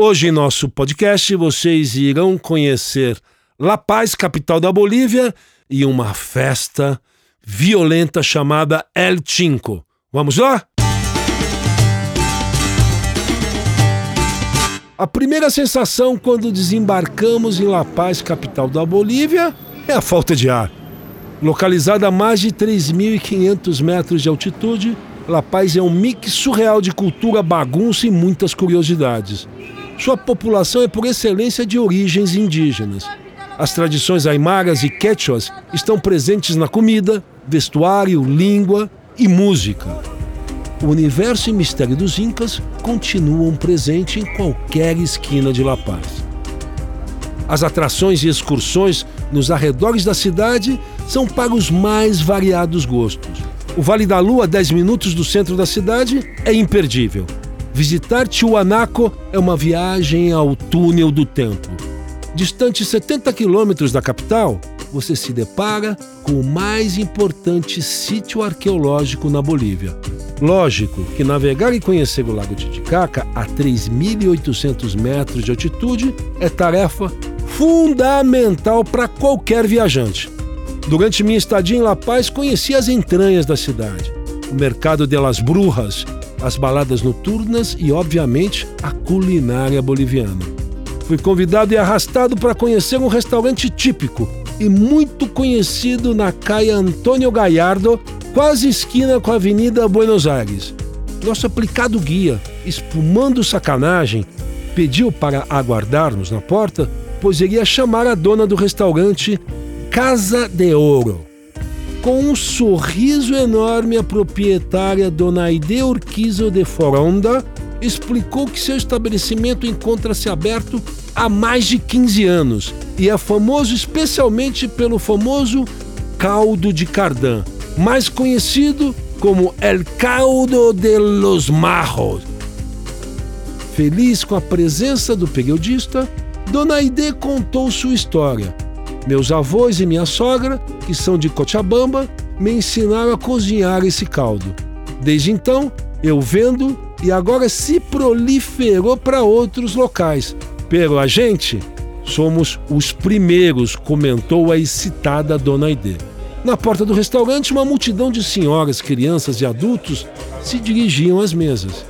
Hoje em nosso podcast vocês irão conhecer La Paz, capital da Bolívia, e uma festa violenta chamada El Cinco. Vamos lá? A primeira sensação quando desembarcamos em La Paz, capital da Bolívia, é a falta de ar. Localizada a mais de 3.500 metros de altitude, La Paz é um mix surreal de cultura, bagunça e muitas curiosidades. Sua população é por excelência de origens indígenas. As tradições aimaras e quechuas estão presentes na comida, vestuário, língua e música. O universo e mistério dos Incas continuam presentes em qualquer esquina de La Paz. As atrações e excursões nos arredores da cidade são para os mais variados gostos. O Vale da Lua, 10 minutos do centro da cidade, é imperdível. Visitar Tiwanaku é uma viagem ao túnel do tempo. Distante 70 quilômetros da capital, você se depara com o mais importante sítio arqueológico na Bolívia. Lógico que navegar e conhecer o Lago Titicaca a 3.800 metros de altitude é tarefa fundamental para qualquer viajante. Durante minha estadia em La Paz, conheci as entranhas da cidade, o mercado de las Brujas, as baladas noturnas e, obviamente, a culinária boliviana. Fui convidado e arrastado para conhecer um restaurante típico e muito conhecido na caia Antônio Gallardo, quase esquina com a Avenida Buenos Aires. Nosso aplicado guia, espumando sacanagem, pediu para aguardarmos na porta, pois iria chamar a dona do restaurante Casa de Ouro. Com um sorriso enorme, a proprietária Dona Aide Urquizo de Foronda explicou que seu estabelecimento encontra-se aberto há mais de 15 anos e é famoso especialmente pelo famoso caldo de cardan, mais conhecido como El Caldo de los Majos. Feliz com a presença do periodista, Dona Aide contou sua história meus avós e minha sogra, que são de Cochabamba, me ensinaram a cozinhar esse caldo. Desde então, eu vendo e agora se proliferou para outros locais. Pero a gente somos os primeiros, comentou a excitada Dona Aide. Na porta do restaurante, uma multidão de senhoras, crianças e adultos se dirigiam às mesas.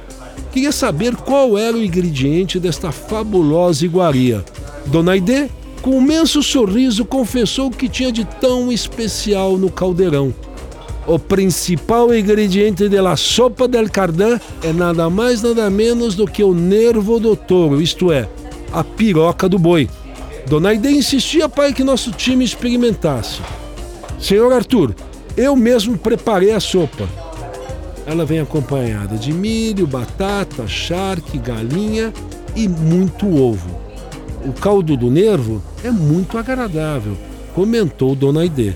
Queria saber qual era o ingrediente desta fabulosa iguaria. Dona Aide com um imenso sorriso, confessou que tinha de tão especial no caldeirão. O principal ingrediente da sopa del cardan é nada mais nada menos do que o nervo do touro, isto é, a piroca do boi. Dona Aide insistia para que nosso time experimentasse. Senhor Arthur, eu mesmo preparei a sopa. Ela vem acompanhada de milho, batata, charque, galinha e muito ovo. O caldo do nervo é muito agradável, comentou Dona Aide.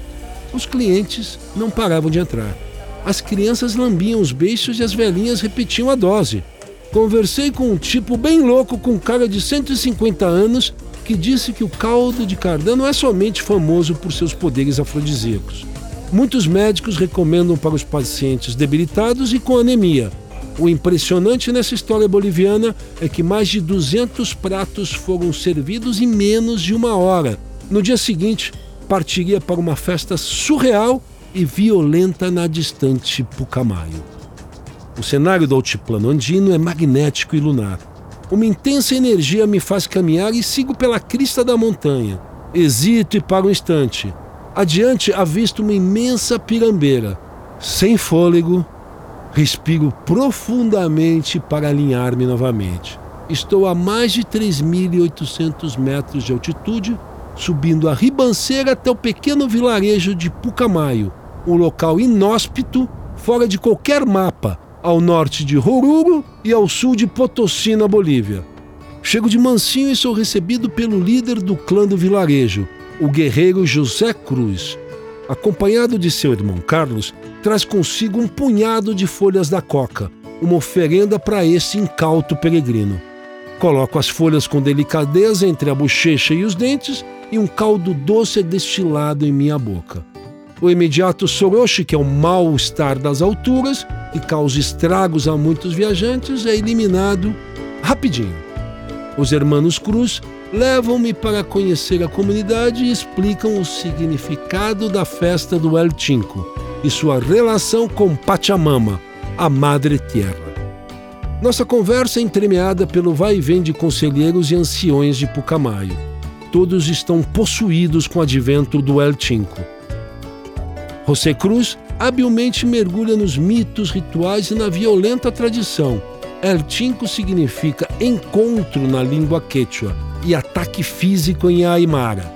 Os clientes não paravam de entrar. As crianças lambiam os beiços e as velhinhas repetiam a dose. Conversei com um tipo bem louco com cara de 150 anos que disse que o caldo de cardan não é somente famoso por seus poderes afrodisíacos. Muitos médicos recomendam para os pacientes debilitados e com anemia, o impressionante nessa história boliviana é que mais de 200 pratos foram servidos em menos de uma hora. No dia seguinte, partiria para uma festa surreal e violenta na distante Pucamayo. O cenário do altiplano andino é magnético e lunar. Uma intensa energia me faz caminhar e sigo pela crista da montanha. Hesito e paro um instante. Adiante avisto uma imensa pirambeira. Sem fôlego, Respiro profundamente para alinhar-me novamente. Estou a mais de 3.800 metros de altitude, subindo a ribanceira até o pequeno vilarejo de Pucamayo, um local inóspito, fora de qualquer mapa, ao norte de Oruro e ao sul de Potosí, na Bolívia. Chego de mansinho e sou recebido pelo líder do clã do vilarejo, o guerreiro José Cruz. Acompanhado de seu irmão Carlos, traz consigo um punhado de folhas da coca, uma oferenda para esse incauto peregrino. Coloco as folhas com delicadeza entre a bochecha e os dentes e um caldo doce é destilado em minha boca. O imediato soroche, que é o mal-estar das alturas e causa estragos a muitos viajantes, é eliminado rapidinho. Os hermanos Cruz levam-me para conhecer a comunidade e explicam o significado da festa do El Cinco e sua relação com Pachamama, a Madre Tierra. Nossa conversa é entremeada pelo vai e vem de conselheiros e anciões de Pucamayo. Todos estão possuídos com o advento do El Cinco. José Cruz habilmente mergulha nos mitos, rituais e na violenta tradição. El Cinco significa encontro na língua quechua físico em Aymara.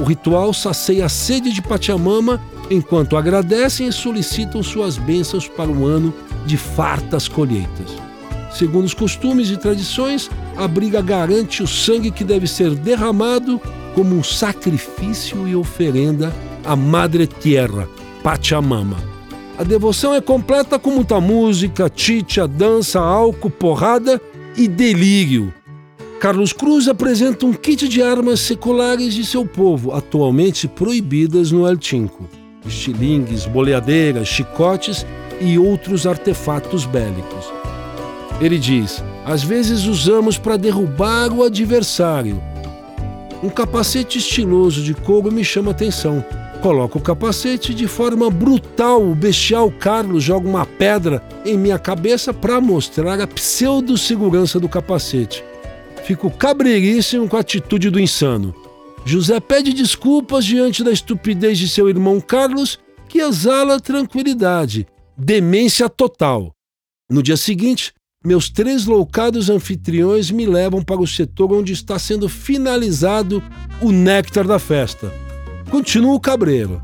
O ritual sacia a sede de Pachamama enquanto agradecem e solicitam suas bênçãos para um ano de fartas colheitas. Segundo os costumes e tradições, a briga garante o sangue que deve ser derramado como um sacrifício e oferenda à Madre Tierra, Pachamama. A devoção é completa com muita música, chicha, dança, álcool, porrada e delírio. Carlos Cruz apresenta um kit de armas seculares de seu povo, atualmente proibidas no El. Estilingues, boleadeiras, chicotes e outros artefatos bélicos. Ele diz: às vezes usamos para derrubar o adversário. Um capacete estiloso de couro me chama atenção. Coloco o capacete de forma brutal. O bestial Carlos joga uma pedra em minha cabeça para mostrar a pseudo-segurança do capacete. Fico cabreiríssimo com a atitude do insano. José pede desculpas diante da estupidez de seu irmão Carlos, que exala tranquilidade, demência total. No dia seguinte, meus três loucados anfitriões me levam para o setor onde está sendo finalizado o néctar da festa. Continua o cabreiro,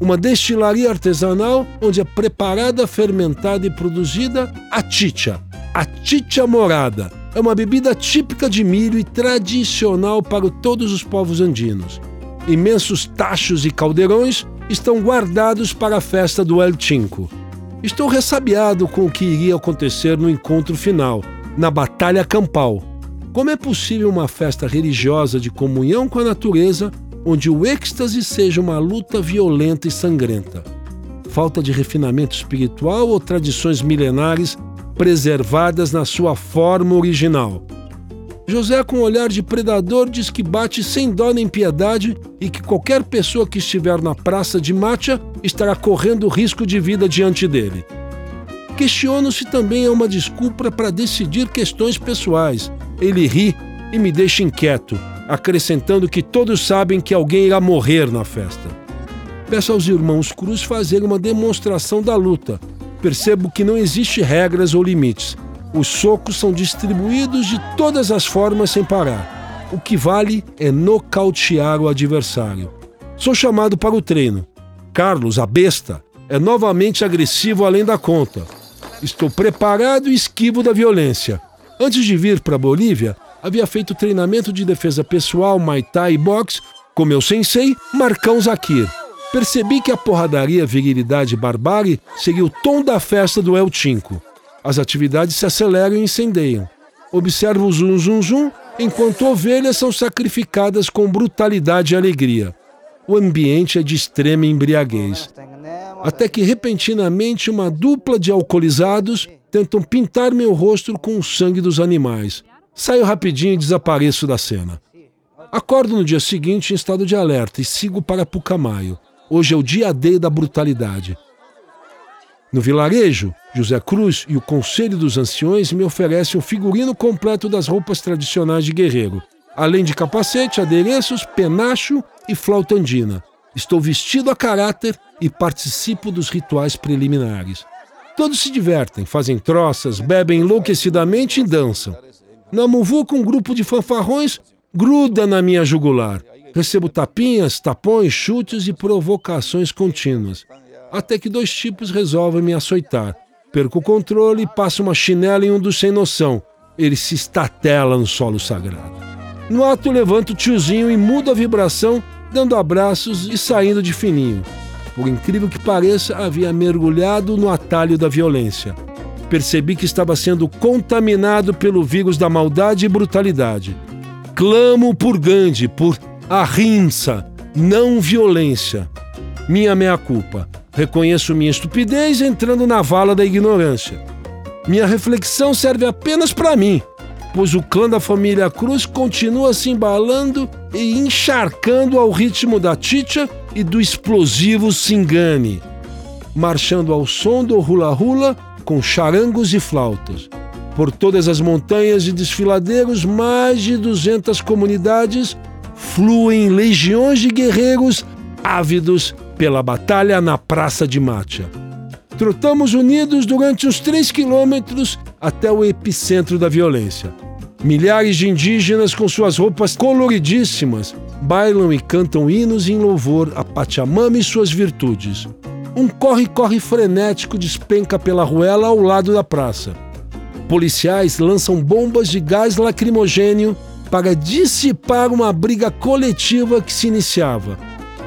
uma destilaria artesanal onde é preparada, fermentada e produzida a chicha, a chicha morada. É uma bebida típica de milho e tradicional para todos os povos andinos. Imensos tachos e caldeirões estão guardados para a festa do El Cinco. Estou ressabiado com o que iria acontecer no encontro final, na Batalha Campal. Como é possível uma festa religiosa de comunhão com a natureza onde o êxtase seja uma luta violenta e sangrenta? Falta de refinamento espiritual ou tradições milenares preservadas na sua forma original? José, com um olhar de predador, diz que bate sem dó nem piedade e que qualquer pessoa que estiver na praça de Macha estará correndo risco de vida diante dele. Questiono se também é uma desculpa para decidir questões pessoais. Ele ri e me deixa inquieto, acrescentando que todos sabem que alguém irá morrer na festa. Peço aos irmãos Cruz fazer uma demonstração da luta. Percebo que não existe regras ou limites os socos são distribuídos de todas as formas sem parar. O que vale é nocautear o adversário. Sou chamado para o treino. Carlos, a besta, é novamente agressivo além da conta. Estou preparado e esquivo da violência. Antes de vir para a Bolívia, havia feito treinamento de defesa pessoal, Muay Thai e boxe com meu sensei, Marcão Zakir. Percebi que a porradaria, virilidade e barbárie seguiu o tom da festa do El Cinco. As atividades se aceleram e incendeiam. Observo o zum zum zum enquanto ovelhas são sacrificadas com brutalidade e alegria. O ambiente é de extrema embriaguez. Até que repentinamente uma dupla de alcoolizados tentam pintar meu rosto com o sangue dos animais. Saio rapidinho e desapareço da cena. Acordo no dia seguinte em estado de alerta e sigo para Pucamaio. Hoje é o dia D da brutalidade. No vilarejo, José Cruz e o Conselho dos Anciões me oferecem um figurino completo das roupas tradicionais de guerreiro, além de capacete, adereços, penacho e flauta andina. Estou vestido a caráter e participo dos rituais preliminares. Todos se divertem, fazem troças, bebem enlouquecidamente e dançam. Na muvuca, um grupo de fanfarrões gruda na minha jugular. Recebo tapinhas, tapões, chutes e provocações contínuas até que dois tipos resolvem me açoitar. Perco o controle e passo uma chinela em um dos sem noção. Ele se estatela no solo sagrado. No ato, levanto o tiozinho e mudo a vibração, dando abraços e saindo de fininho. Por incrível que pareça, havia mergulhado no atalho da violência. Percebi que estava sendo contaminado pelo vírus da maldade e brutalidade. Clamo por Gandhi, por ahimsa, não violência. Minha meia-culpa. Reconheço minha estupidez entrando na vala da ignorância. Minha reflexão serve apenas para mim. pois o clã da família Cruz continua se embalando e encharcando ao ritmo da chicha e do explosivo Singane, marchando ao som do hula-hula com charangos e flautas. Por todas as montanhas e desfiladeiros, mais de 200 comunidades fluem legiões de guerreiros ávidos pela batalha na Praça de Mátia. Trotamos unidos durante uns 3 quilômetros até o epicentro da violência. Milhares de indígenas com suas roupas coloridíssimas bailam e cantam hinos em louvor a Pachamama e suas virtudes. Um corre-corre frenético despenca pela ruela ao lado da praça. Policiais lançam bombas de gás lacrimogênio para dissipar uma briga coletiva que se iniciava.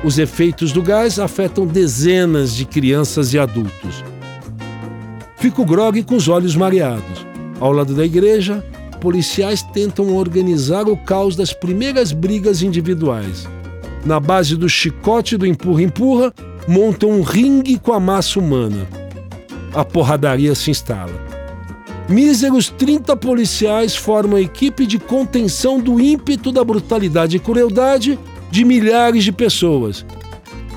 Os efeitos do gás afetam dezenas de crianças e adultos. Fico grogue com os olhos mareados. Ao lado da igreja, policiais tentam organizar o caos das primeiras brigas individuais. Na base do chicote do empurra-empurra, montam um ringue com a massa humana. A porradaria se instala. Míseros 30 policiais formam a equipe de contenção do ímpeto da brutalidade e crueldade de milhares de pessoas.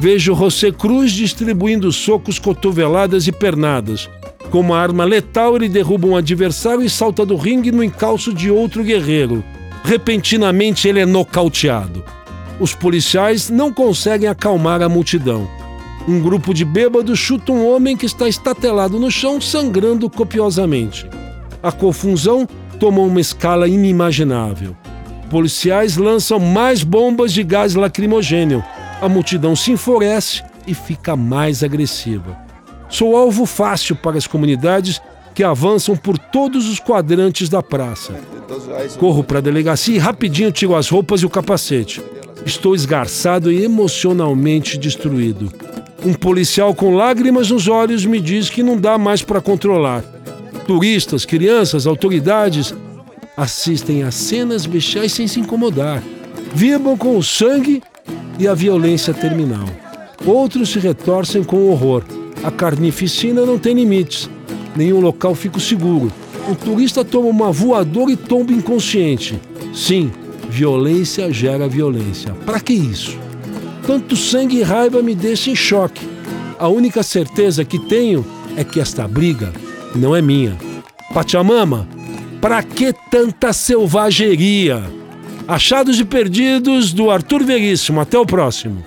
Vejo José Cruz distribuindo socos, cotoveladas e pernadas, com uma arma letal, ele derruba um adversário e salta do ringue no encalço de outro guerreiro. Repentinamente, ele é nocauteado. Os policiais não conseguem acalmar a multidão. Um grupo de bêbados chuta um homem que está estatelado no chão, sangrando copiosamente. A confusão toma uma escala inimaginável. Policiais lançam mais bombas de gás lacrimogênio. A multidão se enfurece e fica mais agressiva. Sou alvo fácil para as comunidades que avançam por todos os quadrantes da praça. Corro para a delegacia e rapidinho tiro as roupas e o capacete. Estou esgarçado e emocionalmente destruído. Um policial com lágrimas nos olhos me diz que não dá mais para controlar. Turistas, crianças, autoridades assistem a cenas bestiais sem se incomodar. Vibram com o sangue e a violência terminal. Outros se retorcem com horror. A carnificina não tem limites. Nenhum local fica seguro. O turista toma uma voadora e tomba inconsciente. Sim, violência gera violência. Para que isso? Tanto sangue e raiva me deixam em choque. A única certeza que tenho é que esta briga não é minha. Pachamama, para que tanta selvageria? Achados e Perdidos do Arthur Veríssimo. Até o próximo.